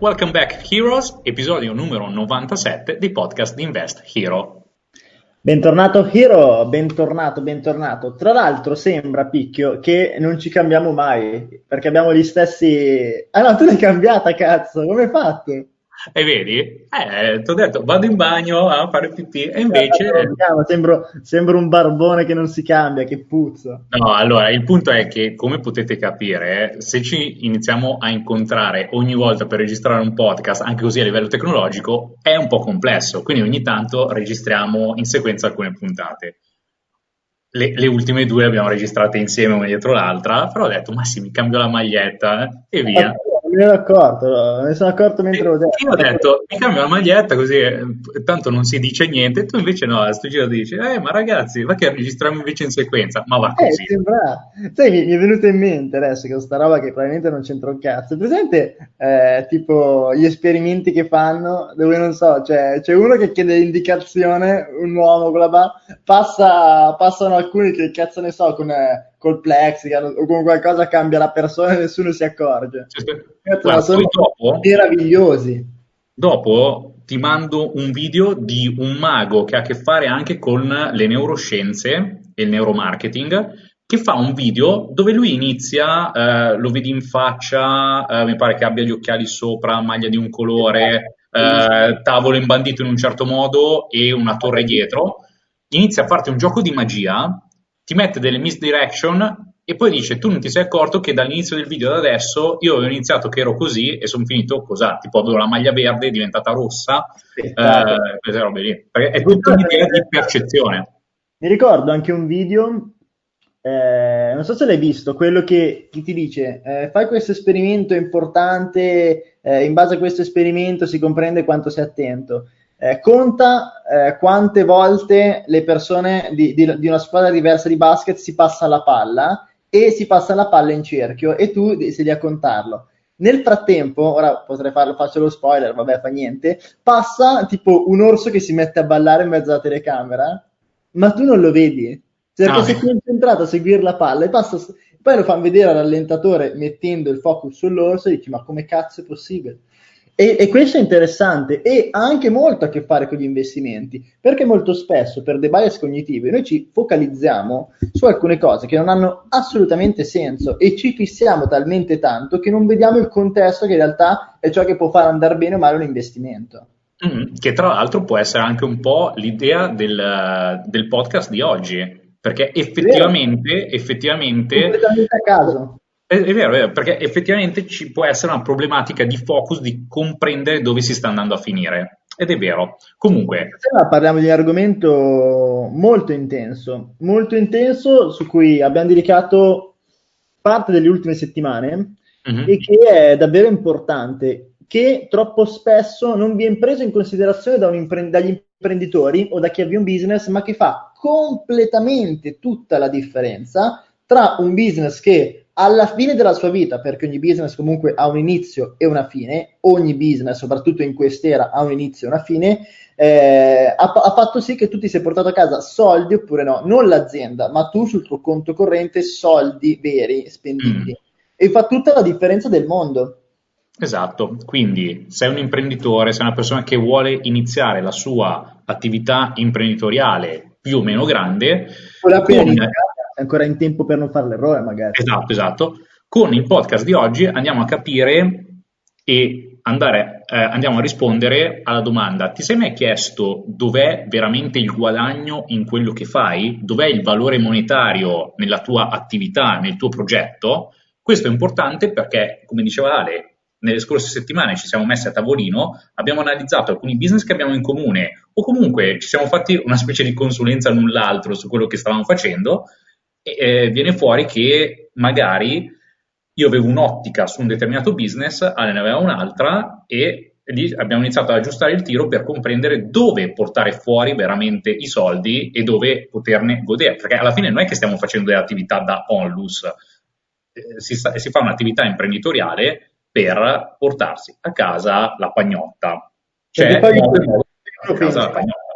Welcome back Heroes, episodio numero 97 di podcast di Invest Hero. Bentornato Hero, bentornato, bentornato. Tra l'altro sembra, Picchio, che non ci cambiamo mai, perché abbiamo gli stessi... Ah no, tu l'hai cambiata, cazzo, come hai fatto? E vedi? Eh, ti ho detto, vado in bagno a fare pipì e invece... Sembro, sembro, un barbone che non si cambia, che puzza. No, allora, il punto è che, come potete capire, se ci iniziamo a incontrare ogni volta per registrare un podcast, anche così a livello tecnologico, è un po' complesso. Quindi ogni tanto registriamo in sequenza alcune puntate. Le, le, ultime due le abbiamo registrate insieme una dietro l'altra, però ho detto, ma sì, mi cambio la maglietta eh, e via me ne ero accorto, me ne sono accorto mentre ho detto. Io ho detto, mi cambio la maglietta così eh, tanto non si dice niente, tu invece no, a sto giro dici, eh ma ragazzi, va che registriamo invece in sequenza, ma va così. Eh, sembra... Sai, mi, mi, è venuto in mente adesso che sta roba che probabilmente non c'entra un cazzo, presente eh, tipo gli esperimenti che fanno, dove non so, cioè, c'è uno che chiede indicazione, un uomo con la barba, passa, passano alcuni che cazzo ne so, con... Eh, col plexigan o con qualcosa cambia la persona e nessuno si accorge. Guarda, sono dopo, meravigliosi. Dopo ti mando un video di un mago che ha a che fare anche con le neuroscienze e il neuromarketing che fa un video dove lui inizia, eh, lo vedi in faccia, eh, mi pare che abbia gli occhiali sopra, maglia di un colore, eh, tavolo imbandito in un certo modo e una torre dietro, inizia a farti un gioco di magia ti mette delle misdirection e poi dice tu non ti sei accorto che dall'inizio del video ad adesso io avevo iniziato che ero così e sono finito così, tipo avevo la maglia verde è diventata rossa, eh, queste robe lì, perché è tutta un'idea di percezione. Mi ricordo anche un video, eh, non so se l'hai visto, quello che, che ti dice eh, fai questo esperimento importante, eh, in base a questo esperimento si comprende quanto sei attento eh, conta eh, quante volte le persone di, di, di, una squadra diversa di basket si passa la palla e si passa la palla in cerchio e tu sei lì a contarlo. Nel frattempo, ora potrei farlo, faccio lo spoiler, vabbè, fa niente, passa tipo un orso che si mette a ballare in mezzo alla telecamera, ma tu non lo vedi, perché no. sei concentrato a seguire la palla e passa, poi lo fanno vedere all'allentatore mettendo il focus sull'orso e dici ma come cazzo è possibile? E, e, questo è interessante e ha anche molto a che fare con gli investimenti, perché molto spesso per dei bias cognitivi noi ci focalizziamo su alcune cose che non hanno assolutamente senso e ci fissiamo talmente tanto che non vediamo il contesto che in realtà è ciò che può fare andare bene o male un investimento. Mm, che tra l'altro può essere anche un po' l'idea del, del podcast di oggi, perché effettivamente, effettivamente completamente a caso è, è, vero, è, vero, perché effettivamente ci può essere una problematica di focus, di comprendere dove si sta andando a finire. Ed è vero. Comunque. Parliamo di un argomento molto intenso, molto intenso su cui abbiamo dedicato parte delle ultime settimane mm-hmm. e che è davvero importante, che troppo spesso non viene preso in considerazione da impre- dagli imprenditori o da chi avvia un business, ma che fa completamente tutta la differenza tra un business che alla fine della sua vita, perché ogni business comunque ha un inizio e una fine, ogni business, soprattutto in quest'era, ha un inizio e una fine, eh, ha, ha, fatto sì che tu ti sei portato a casa soldi oppure no, non l'azienda, ma tu sul tuo conto corrente soldi veri, spendibili. Mm. E fa tutta la differenza del mondo. Esatto, quindi sei un imprenditore, sei una persona che vuole iniziare la sua attività imprenditoriale più o meno grande, con ancora in tempo per non fare l'errore magari. Esatto, esatto. Con il podcast di oggi andiamo a capire e andare, eh, andiamo a rispondere alla domanda, ti sei mai chiesto dov'è veramente il guadagno in quello che fai? Dov'è il valore monetario nella tua attività, nel tuo progetto? Questo è importante perché, come diceva Ale, nelle scorse settimane ci siamo messi a tavolino, abbiamo analizzato alcuni business che abbiamo in comune o comunque ci siamo fatti una specie di consulenza l'un l'altro su quello che stavamo facendo eh, viene fuori che magari io avevo un'ottica su un determinato business, Ale ne aveva un'altra e lì abbiamo iniziato ad aggiustare il tiro per comprendere dove portare fuori veramente i soldi e dove poterne godere, perché alla fine non è che stiamo facendo delle attività da onlus, eh, si, sta, si fa un'attività imprenditoriale per portarsi a casa la pagnotta. Cioè, poi, a casa la pagnotta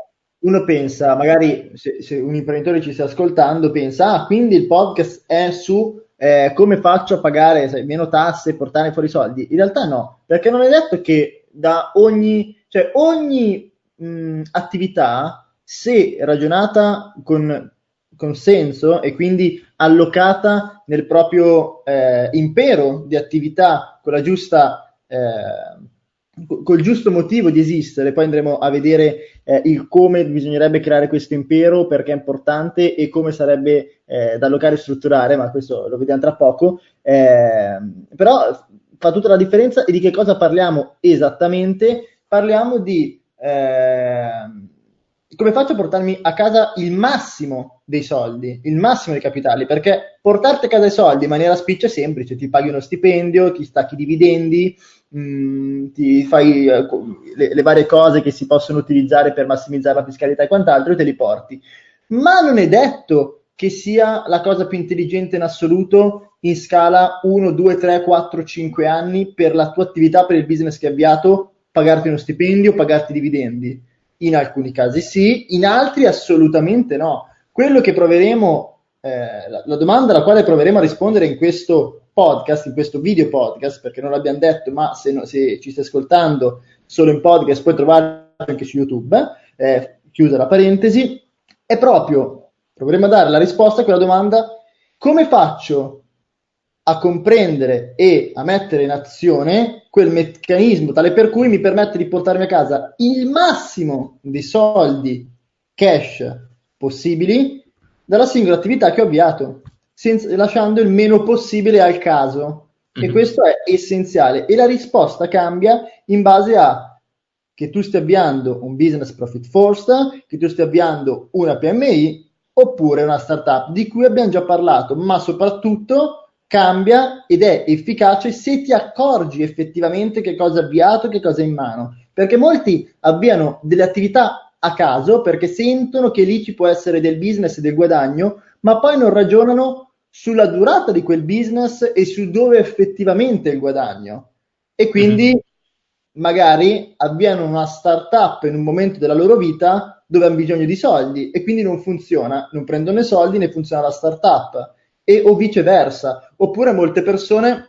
uno pensa, magari se, se, un imprenditore ci sta ascoltando, pensa, ah, quindi il podcast è su eh, come faccio a pagare sai, meno tasse e portare fuori i soldi? In realtà no, perché non è detto che da ogni, cioè ogni mh, attività, se ragionata con, con, senso e quindi allocata nel proprio eh, impero di attività con la giusta eh, col giusto motivo di esistere, poi andremo a vedere eh, il come bisognerebbe creare questo impero, perché è importante e come sarebbe eh, da allocare e strutturare, ma questo lo vediamo tra poco. Eh, però fa tutta la differenza e di che cosa parliamo esattamente? Parliamo di eh, come faccio a portarmi a casa il massimo dei soldi, il massimo dei capitali, perché portarti a casa i soldi in maniera spiccia è semplice, ti paghi uno stipendio, ti stacchi i dividendi, mh, mm, ti fai eh, le, le, varie cose che si possono utilizzare per massimizzare la fiscalità e quant'altro e te li porti. Ma non è detto che sia la cosa più intelligente in assoluto in scala 1, 2, 3, 4, 5 anni per la tua attività, per il business che hai avviato, pagarti uno stipendio, pagarti i dividendi in alcuni casi sì, in altri assolutamente no. Quello che proveremo, eh, la, domanda alla quale proveremo a rispondere in questo podcast, in questo video podcast, perché non l'abbiamo detto, ma se, no, se ci stai ascoltando solo in podcast puoi trovarlo anche su YouTube, eh, chiusa la parentesi, è proprio, proveremo a dare la risposta a quella domanda, come faccio a comprendere e a mettere in azione quel meccanismo tale per cui mi permette di portarmi a casa il massimo di soldi cash possibili dalla singola attività che ho avviato, senza, lasciando il meno possibile al caso. Mm-hmm. E mhm. questo è essenziale. E la risposta cambia in base a che tu stia avviando un business profit first, che tu stia avviando una PMI oppure una startup di cui abbiamo già parlato, ma soprattutto cambia ed è efficace se ti accorgi effettivamente che cosa hai avviato, che cosa hai in mano. Perché molti avviano delle attività a caso perché sentono che lì ci può essere del business e del guadagno, ma poi non ragionano sulla durata di quel business e su dove effettivamente è il guadagno. E quindi mm-hmm. magari avviano una startup in un momento della loro vita dove hanno bisogno di soldi e quindi non funziona, non prendono i soldi né funziona la startup e o viceversa. Oppure molte persone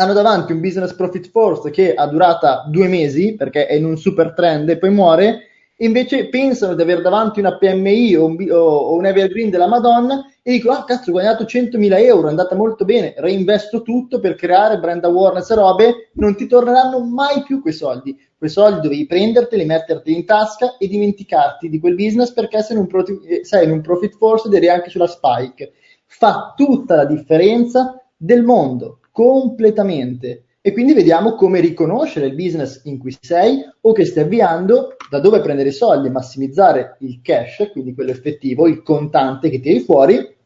hanno davanti un business profit force che ha durata due mesi perché è in un super trend e poi muore, invece pensano di avere davanti una PMI o un, o un Evergreen della Madonna e dicono, ah cazzo ho guadagnato 100.000 euro, è andata molto bene, reinvesto tutto per creare brand awareness e robe, non ti torneranno mai più quei soldi. Quei soldi dovevi prenderteli, metterti in tasca e dimenticarti di quel business perché sei in un, pro- sei in un profit force ed eri anche sulla spike fa tutta la differenza del mondo, completamente. E quindi vediamo come riconoscere il business in cui sei o che stai avviando, da dove prendere i soldi, massimizzare il cash, quindi quello effettivo, il contante che tiri fuori,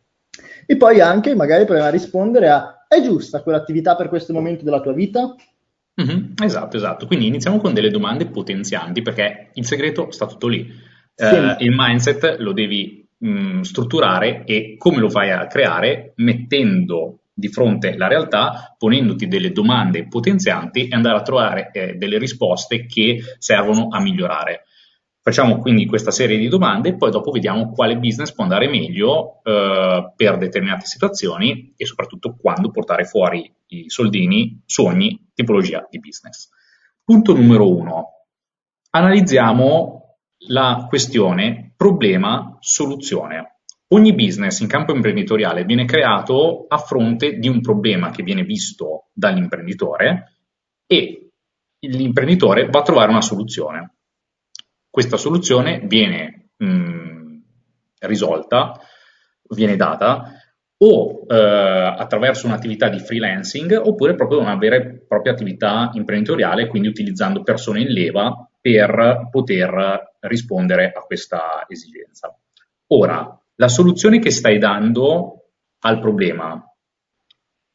e poi anche magari provare a rispondere a è giusta quell'attività per questo momento della tua vita? Mm-hmm, esatto, esatto. Quindi iniziamo con delle domande potenzianti perché il segreto sta tutto lì. Eh, il mindset lo devi mh, mm, strutturare e come lo fai a creare mettendo di fronte la realtà, ponendoti delle domande potenzianti e andare a trovare eh, delle risposte che servono a migliorare. Facciamo quindi questa serie di domande e poi dopo vediamo quale business può andare meglio eh, per determinate situazioni e soprattutto quando portare fuori i soldini su ogni tipologia di business. Punto numero uno. Analizziamo la questione problema-soluzione. Ogni business in campo imprenditoriale viene creato a fronte di un problema che viene visto dall'imprenditore e l'imprenditore va a trovare una soluzione. Questa soluzione viene mh, mm, risolta, viene data o eh, attraverso un'attività di freelancing oppure proprio una vera e propria attività imprenditoriale, quindi utilizzando persone in leva per poter rispondere a questa esigenza. Ora, la soluzione che stai dando al problema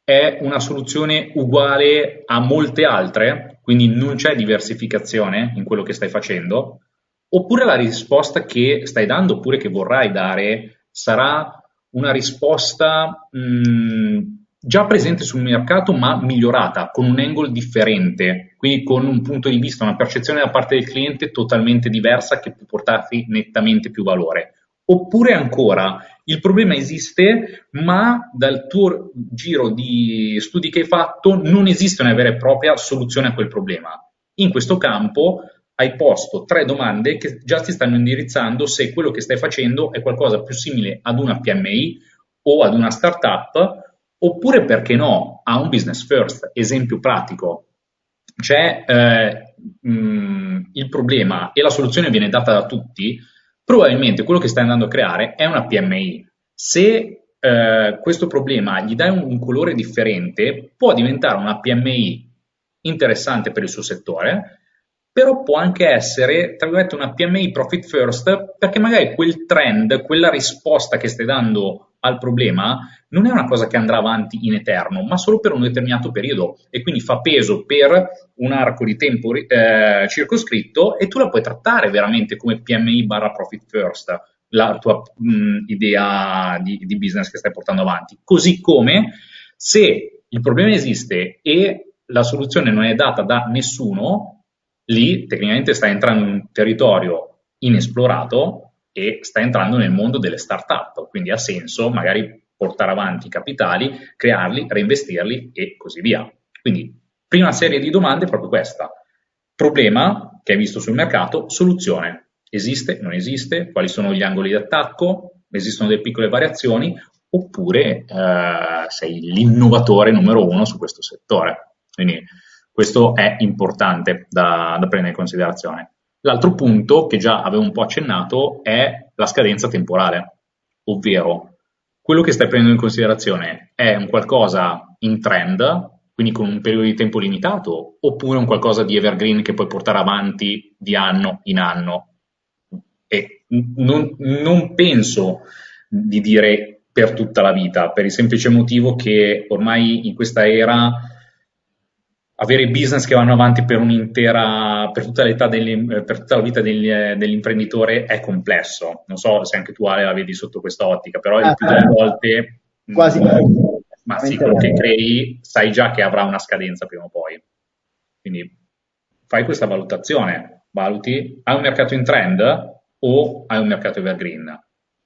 è una soluzione uguale a molte altre, quindi non c'è diversificazione in quello che stai facendo, oppure la risposta che stai dando oppure che vorrai dare sarà una risposta mh, già presente sul mercato ma migliorata, con un angle differente, quindi con un punto di vista, una percezione da parte del cliente totalmente diversa che può portarti nettamente più valore. Oppure ancora, il problema esiste, ma dal tuo giro di studi che hai fatto non esiste una vera e propria soluzione a quel problema. In questo campo hai posto tre domande che già ti stanno indirizzando se quello che stai facendo è qualcosa più simile ad una PMI o ad una startup, oppure perché no, a un business first. Esempio pratico. C'è eh, mh, il problema e la soluzione viene data da tutti, probabilmente quello che stai andando a creare è una PMI. Se eh, questo problema gli dai un, un, colore differente, può diventare una PMI interessante per il suo settore, però può anche essere, tra virgolette, una PMI profit first, perché magari quel trend, quella risposta che stai dando al problema non è una cosa che andrà avanti in eterno, ma solo per un determinato periodo e quindi fa peso per un arco di tempo eh, circoscritto e tu la puoi trattare veramente come PMI barra profit first, la tua mh, idea di, di business che stai portando avanti. Così come se il problema esiste e la soluzione non è data da nessuno, lì tecnicamente stai entrando in un territorio inesplorato e sta entrando nel mondo delle start-up, quindi ha senso magari portare avanti i capitali, crearli, reinvestirli e così via. Quindi, prima serie di domande è proprio questa. Problema che hai visto sul mercato, soluzione. Esiste, non esiste? Quali sono gli angoli di attacco? Esistono delle piccole variazioni? Oppure eh, sei l'innovatore numero uno su questo settore? Quindi questo è importante da, da prendere in considerazione. L'altro punto, che già avevo un po' accennato, è la scadenza temporale, ovvero quello che stai prendendo in considerazione è un qualcosa in trend, quindi con un periodo di tempo limitato, oppure un qualcosa di evergreen che puoi portare avanti di anno in anno. E non, non penso di dire per tutta la vita, per il semplice motivo che ormai in questa era avere business che vanno avanti per un'intera, per tutta, degli, per tutta la vita degli, dell'imprenditore è complesso. Non so se anche tu Ale la vedi sotto questa ottica, però il più delle ah, volte quasi mh, ma sì, quello che crei sai già che avrà una scadenza prima o poi. Quindi fai questa valutazione, valuti, hai un mercato in trend o hai un mercato evergreen?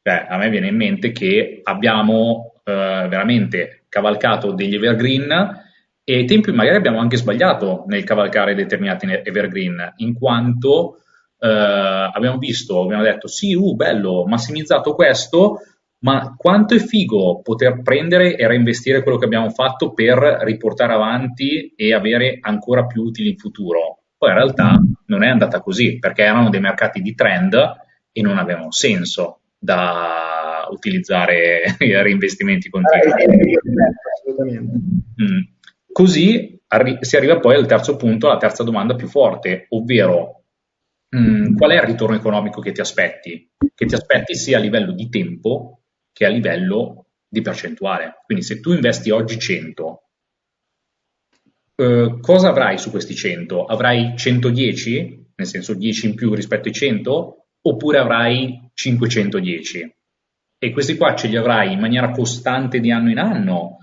Cioè, a me viene in mente che abbiamo eh, veramente cavalcato degli evergreen e ai tempi magari abbiamo anche sbagliato nel cavalcare determinati evergreen, in quanto eh, abbiamo visto, abbiamo detto sì, uh, bello, massimizzato questo, ma quanto è figo poter prendere e reinvestire quello che abbiamo fatto per riportare avanti e avere ancora più utili in futuro. Poi in realtà non è andata così, perché erano dei mercati di trend e non avevano senso da utilizzare i reinvestimenti continui. assolutamente. Mm. Così si arriva poi al terzo punto, alla terza domanda più forte, ovvero mh, mm, qual è il ritorno economico che ti aspetti? Che ti aspetti sia a livello di tempo che a livello di percentuale. Quindi se tu investi oggi 100, eh, cosa avrai su questi 100? Avrai 110, nel senso 10 in più rispetto ai 100, oppure avrai 510? E questi qua ce li avrai in maniera costante di anno in anno,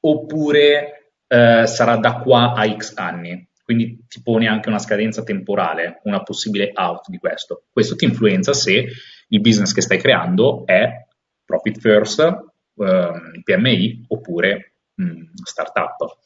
oppure eh, sarà da qua a X anni. Quindi ti pone anche una scadenza temporale, una possibile out di questo. Questo ti influenza se il business che stai creando è profit first, eh, PMI oppure mh, mm, startup.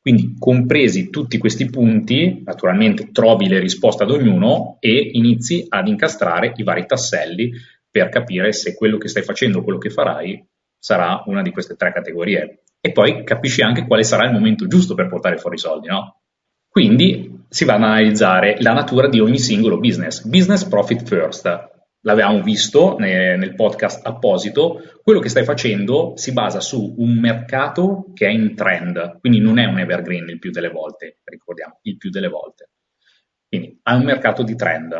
Quindi, compresi tutti questi punti, naturalmente trovi le risposte ad ognuno e inizi ad incastrare i vari tasselli per capire se quello che stai facendo, quello che farai, sarà una di queste tre categorie e poi capisci anche quale sarà il momento giusto per portare fuori i soldi, no? Quindi si va ad analizzare la natura di ogni singolo business. Business profit first. L'avevamo visto nel podcast apposito, quello che stai facendo si basa su un mercato che è in trend, quindi non è un evergreen il più delle volte, ricordiamo, il più delle volte. Quindi hai un mercato di trend,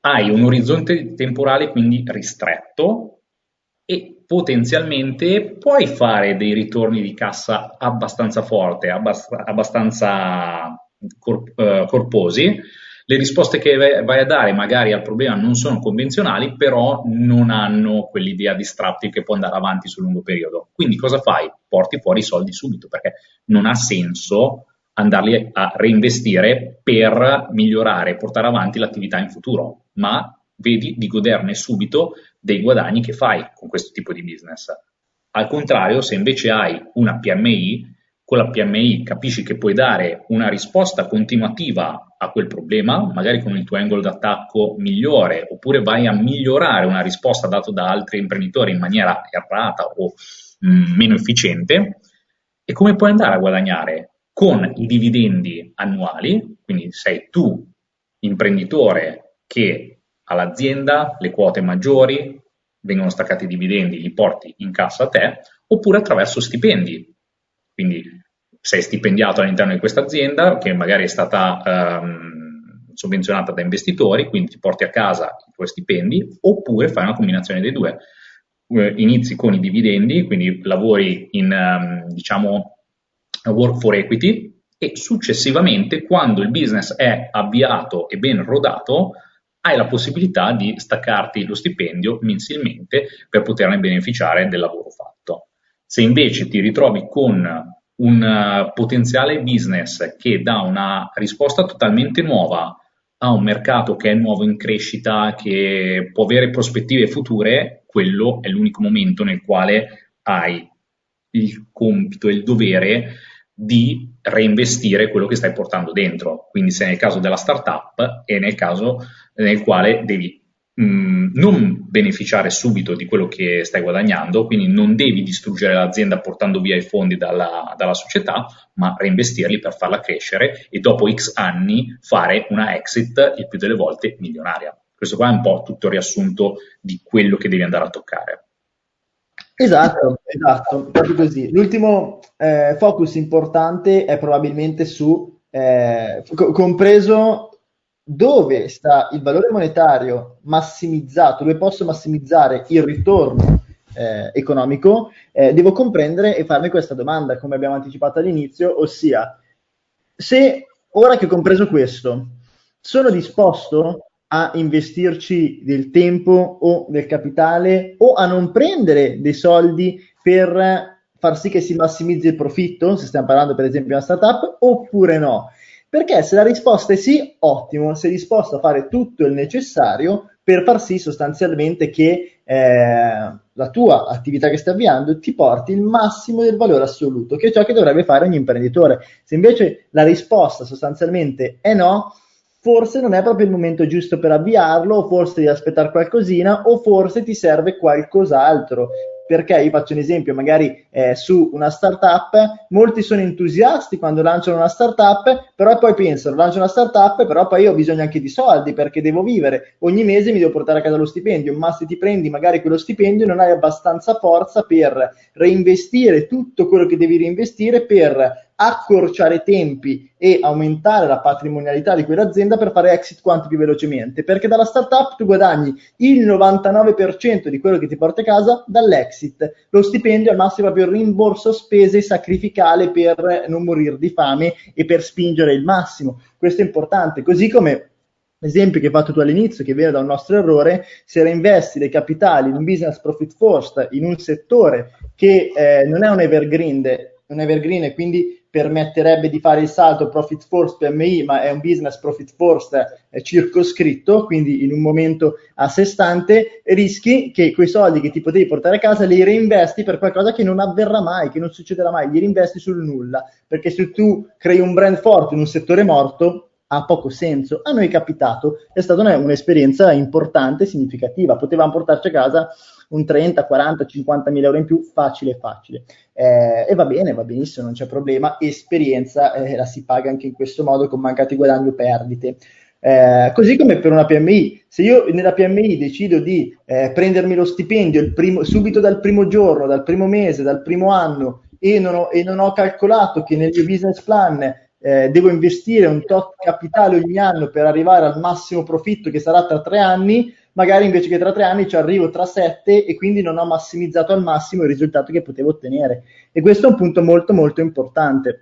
hai un orizzonte temporale quindi ristretto e potenzialmente puoi fare dei ritorni di cassa abbastanza forti, abbastanza corp- uh, corposi. Le risposte che vai a dare magari al problema non sono convenzionali, però non hanno quell'idea di strappi che può andare avanti sul lungo periodo. Quindi cosa fai? Porti fuori i soldi subito perché non ha senso andarli a reinvestire per migliorare, portare avanti l'attività in futuro, ma vedi di goderne subito dei guadagni che fai con questo tipo di business. Al contrario, se invece hai una PMI, con la PMI capisci che puoi dare una risposta continuativa a quel problema, magari con il tuo angle d'attacco migliore, oppure vai a migliorare una risposta data da altri imprenditori in maniera errata o mh, mm, meno efficiente, e come puoi andare a guadagnare? Con i dividendi annuali, quindi sei tu imprenditore che all'azienda le quote maggiori, vengono staccati i dividendi, li porti in cassa a te, oppure attraverso stipendi. Quindi sei stipendiato all'interno di questa azienda che magari è stata ehm, sovvenzionata da investitori, quindi ti porti a casa i tuoi stipendi, oppure fai una combinazione dei due. Eh, inizi con i dividendi, quindi lavori in, um, diciamo, work for equity e successivamente, quando il business è avviato e ben rodato, hai la possibilità di staccarti lo stipendio mensilmente per poterne beneficiare del lavoro fatto. Se invece ti ritrovi con un uh, potenziale business che dà una risposta totalmente nuova a un mercato che è nuovo in crescita, che può avere prospettive future, quello è l'unico momento nel quale hai il compito e il dovere di reinvestire quello che stai portando dentro. Quindi se nel caso della startup e nel caso nel quale devi mh, mm, non beneficiare subito di quello che stai guadagnando, quindi non devi distruggere l'azienda portando via i fondi dalla, dalla società, ma reinvestirli per farla crescere e dopo X anni fare una exit il più delle volte milionaria. Questo qua è un po' tutto il riassunto di quello che devi andare a toccare. Esatto, esatto, proprio così. L'ultimo eh, focus importante è probabilmente su, eh, co- compreso dove sta il valore monetario massimizzato, dove posso massimizzare il ritorno eh, economico, eh, devo comprendere e farmi questa domanda, come abbiamo anticipato all'inizio, ossia, se ora che ho compreso questo, sono disposto a investirci del tempo o del capitale o a non prendere dei soldi per far sì che si massimizzi il profitto, se stiamo parlando per esempio di una startup, oppure no. Perché se la risposta è sì, ottimo, sei disposto a fare tutto il necessario per far sì sostanzialmente che eh, la tua attività che stai avviando ti porti il massimo del valore assoluto, che è ciò che dovrebbe fare ogni imprenditore. Se invece la risposta sostanzialmente è no, forse non è proprio il momento giusto per avviarlo, o forse devi aspettare qualcosina, o forse ti serve qualcos'altro. Perché io faccio un esempio, magari eh, su una startup, molti sono entusiasti quando lanciano una startup, però poi pensano, lancio una startup, però poi io ho bisogno anche di soldi perché devo vivere, ogni mese mi devo portare a casa lo stipendio, ma se ti prendi magari quello stipendio non hai abbastanza forza per reinvestire tutto quello che devi reinvestire per accorciare i tempi e aumentare la patrimonialità di quell'azienda per fare exit quanto più velocemente, perché dalla startup tu guadagni il 99% di quello che ti porta a casa dall'exit, lo stipendio al massimo proprio il rimborso spese sacrificale per non morire di fame e per spingere il massimo. Questo è importante, così come l'esempio che hai fatto tu all'inizio, che viene da un nostro errore, se reinvesti dei capitali in un business profit first, in un settore che eh, non è un evergreen, un evergreen e quindi permetterebbe di fare il salto profit force PMI, ma è un business profit force circoscritto, quindi in un momento a sé stante, rischi che quei soldi che ti potevi portare a casa li reinvesti per qualcosa che non avverrà mai, che non succederà mai, li reinvesti sul nulla, perché se tu crei un brand forte in un settore morto, ha poco senso. A noi è capitato, è stata un'esperienza importante, significativa, potevamo portarci a casa un 30, 40, 50 mila euro in più, facile, facile. Eh, e va bene, va benissimo, non c'è problema. Esperienza eh, la si paga anche in questo modo con mancati guadagni o perdite. Eh, così come per una PMI, se io nella PMI decido di eh, prendermi lo stipendio primo, subito dal primo giorno, dal primo mese, dal primo anno e non ho, e non ho calcolato che nel mio business plan eh, devo investire un tot capitale ogni anno per arrivare al massimo profitto che sarà tra tre anni, magari invece che tra tre anni ci arrivo tra sette e quindi non ho massimizzato al massimo il risultato che potevo ottenere. E questo è un punto molto molto importante.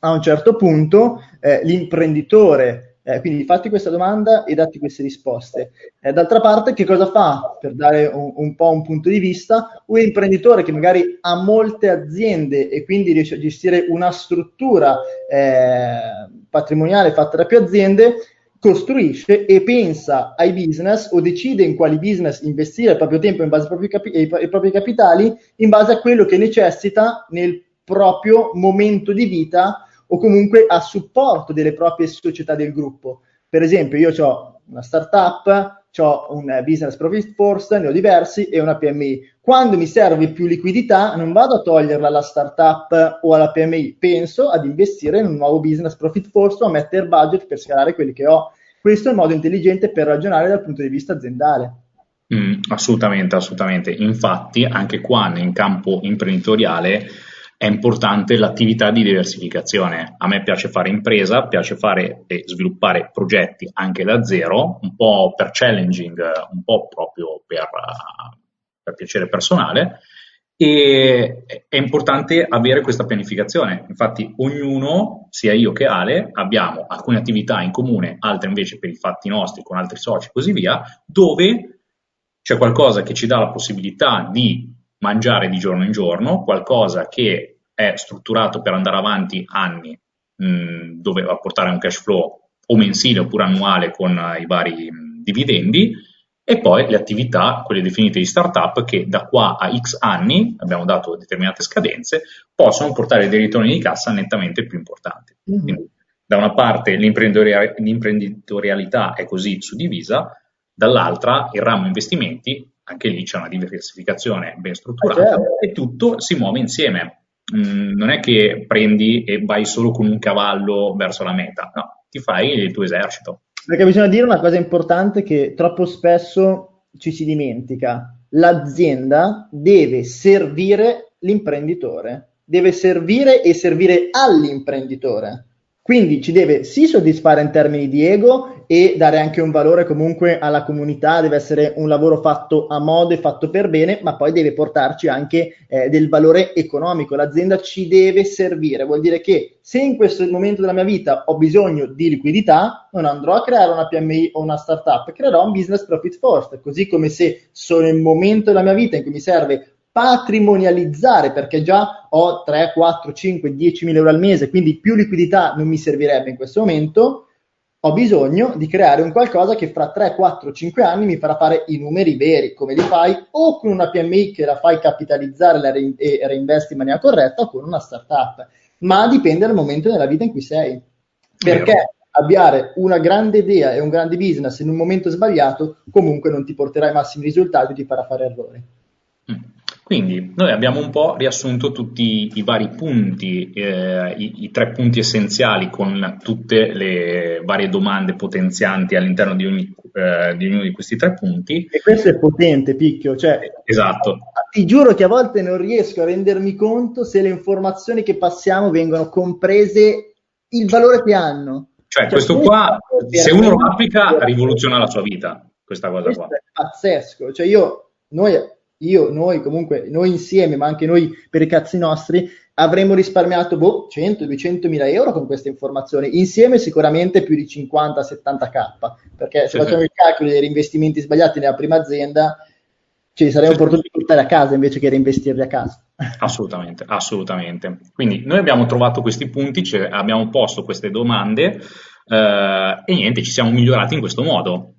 A un certo punto eh, l'imprenditore, eh, quindi fatti questa domanda e datti queste risposte. Eh, d'altra parte, che cosa fa per dare un, un, po' un punto di vista? Un imprenditore che magari ha molte aziende e quindi riesce a gestire una struttura eh, patrimoniale fatta da più aziende, costruisce e pensa ai business o decide in quali business investire il proprio tempo in base ai propri, capi- ai propri capitali in base a quello che necessita nel proprio momento di vita o comunque a supporto delle proprie società del gruppo. Per esempio, io ho una startup, ho un business profit force, ne ho diversi e una PMI. Quando mi serve più liquidità, non vado a toglierla alla startup o alla PMI, penso ad investire in un nuovo business profit force o a mettere budget per scalare quelli che ho. Questo è il modo intelligente per ragionare dal punto di vista aziendale. Mm, assolutamente, assolutamente. Infatti, anche qua in campo imprenditoriale è importante l'attività di diversificazione. A me piace fare impresa, piace fare e sviluppare progetti anche da zero, un po' per challenging, un po' proprio per, per piacere personale. E è importante avere questa pianificazione. Infatti, ognuno, sia io che Ale, abbiamo alcune attività in comune, altre invece per i fatti nostri, con altri soci e così via, dove c'è qualcosa che ci dà la possibilità di mangiare di giorno in giorno, qualcosa che è strutturato per andare avanti anni, mh, mm, dove va a portare un cash flow o mensile oppure annuale con uh, i vari mh, mm, dividendi, e poi le attività, quelle definite di startup, che da qua a X anni, abbiamo dato determinate scadenze, possono portare dei ritorni di cassa nettamente più importanti. Mm-hmm. Quindi, da una parte l'imprenditorialità è così suddivisa, dall'altra il ramo investimenti anche lì c'è una diversificazione ben strutturata ah, certo. e tutto si muove insieme. Mm, non è che prendi e vai solo con un cavallo verso la meta, no, ti fai il tuo esercito. Perché bisogna dire una cosa importante che troppo spesso ci si dimentica. L'azienda deve servire l'imprenditore, deve servire e servire all'imprenditore. Quindi ci deve sì soddisfare in termini di ego e dare anche un valore comunque alla comunità, deve essere un lavoro fatto a modo e fatto per bene, ma poi deve portarci anche eh, del valore economico. L'azienda ci deve servire, vuol dire che se in questo momento della mia vita ho bisogno di liquidità, non andrò a creare una PMI o una startup, creerò un business profit first, così come se sono un momento della mia vita in cui mi serve patrimonializzare perché già ho 3, 4, 5, 10 mila euro al mese, quindi più liquidità non mi servirebbe in questo momento, ho bisogno di creare un qualcosa che fra 3, 4, 5 anni mi farà fare i numeri veri, come li fai o con una PMI che la fai capitalizzare e reinvesti in maniera corretta o con una startup, ma dipende dal momento della vita in cui sei. Perché avviare una grande idea e un grande business in un momento sbagliato comunque non ti porterà ai massimi risultati, ti farà fare errori. Mm. Quindi noi abbiamo un po' riassunto tutti i vari punti, eh, i, i, tre punti essenziali con tutte le varie domande potenzianti all'interno di, ogni, eh, di ognuno di questi tre punti. E questo è potente, Picchio. Cioè, esatto. Ti giuro che a volte non riesco a rendermi conto se le informazioni che passiamo vengono comprese il valore che hanno. Cioè, cioè questo qua, se uno lo applica, rivoluziona la sua vita, questa cosa qua. È pazzesco. Cioè io, noi io, noi comunque, noi insieme, ma anche noi per i cazzi nostri, avremmo risparmiato boh, 100-200 mila euro con queste informazioni, insieme sicuramente più di 50-70k, perché se sì, facciamo sì. i calcoli dei reinvestimenti sbagliati nella prima azienda, ci saremmo sì. potuti portare a casa invece che reinvestirli a casa. Assolutamente, assolutamente. Quindi noi abbiamo trovato questi punti, cioè abbiamo posto queste domande eh, e niente, ci siamo migliorati in questo modo.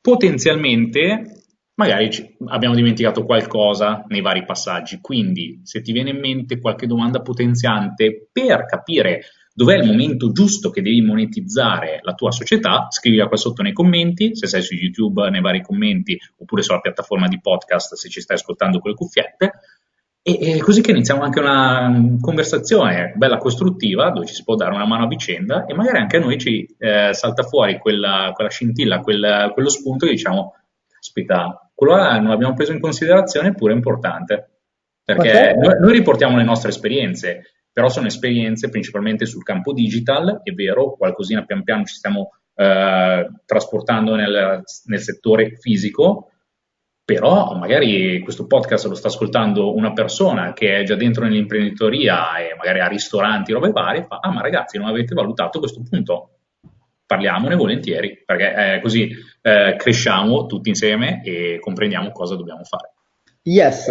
Potenzialmente magari abbiamo dimenticato qualcosa nei vari passaggi. Quindi, se ti viene in mente qualche domanda potenziante per capire dov'è il momento giusto che devi monetizzare la tua società, scrivila qua sotto nei commenti, se sei su YouTube nei vari commenti oppure sulla piattaforma di podcast se ci stai ascoltando con le cuffiette. E, e così che iniziamo anche una conversazione bella costruttiva dove ci si può dare una mano a vicenda e magari anche a noi ci eh, salta fuori quella, quella scintilla, quel, quello spunto che diciamo, aspetta, quello là non l'abbiamo preso in considerazione, eppure è importante, perché noi, noi, riportiamo le nostre esperienze, però sono esperienze principalmente sul campo digital, è vero, qualcosina pian piano ci stiamo eh, trasportando nel, nel settore fisico, però magari questo podcast lo sta ascoltando una persona che è già dentro nell'imprenditoria e magari ha ristoranti, robe varie, fa, ah ma ragazzi non avete valutato questo punto, parliamone volentieri, perché eh, così eh, cresciamo tutti insieme e comprendiamo cosa dobbiamo fare. Yes,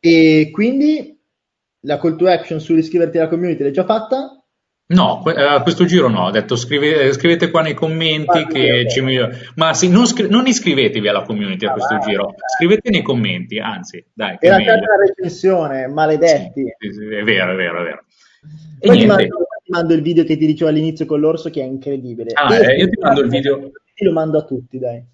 e quindi la call to action sull'iscriverti alla community l'hai già fatta? No, a eh, questo giro no, ho detto scrive, scrivete qua nei commenti ah, che ci Ma sì, non, scri- non, iscrivetevi alla community ah, a questo vai, giro, vai. scrivete nei commenti, anzi, dai. Era già una recensione, maledetti. Sì, sì, è vero, è vero, è vero. E Poi ti mando, mando, il video che ti dicevo all'inizio con l'orso che è incredibile. Ah, eh, io ti mando il video. Lo mando a tutti, dai.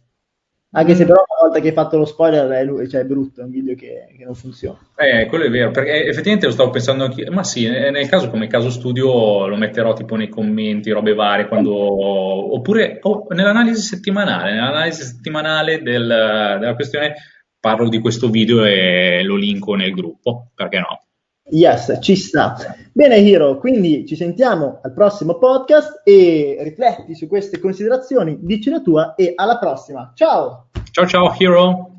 Anche se mm. però una volta che hai fatto lo spoiler è, cioè, è brutto, è un video che, che, non funziona. Eh, quello è vero, perché effettivamente lo stavo pensando anch'io, ma sì, nel caso come caso studio lo metterò tipo nei commenti, robe varie, quando... oppure oh, nell'analisi settimanale, nell'analisi settimanale del, della questione parlo di questo video e lo linko nel gruppo, perché no? Yes, ci sta. Bene, Hiro, quindi ci sentiamo al prossimo podcast e rifletti su queste considerazioni, dici la tua e alla prossima. Ciao! Ciao ciao, Hiro!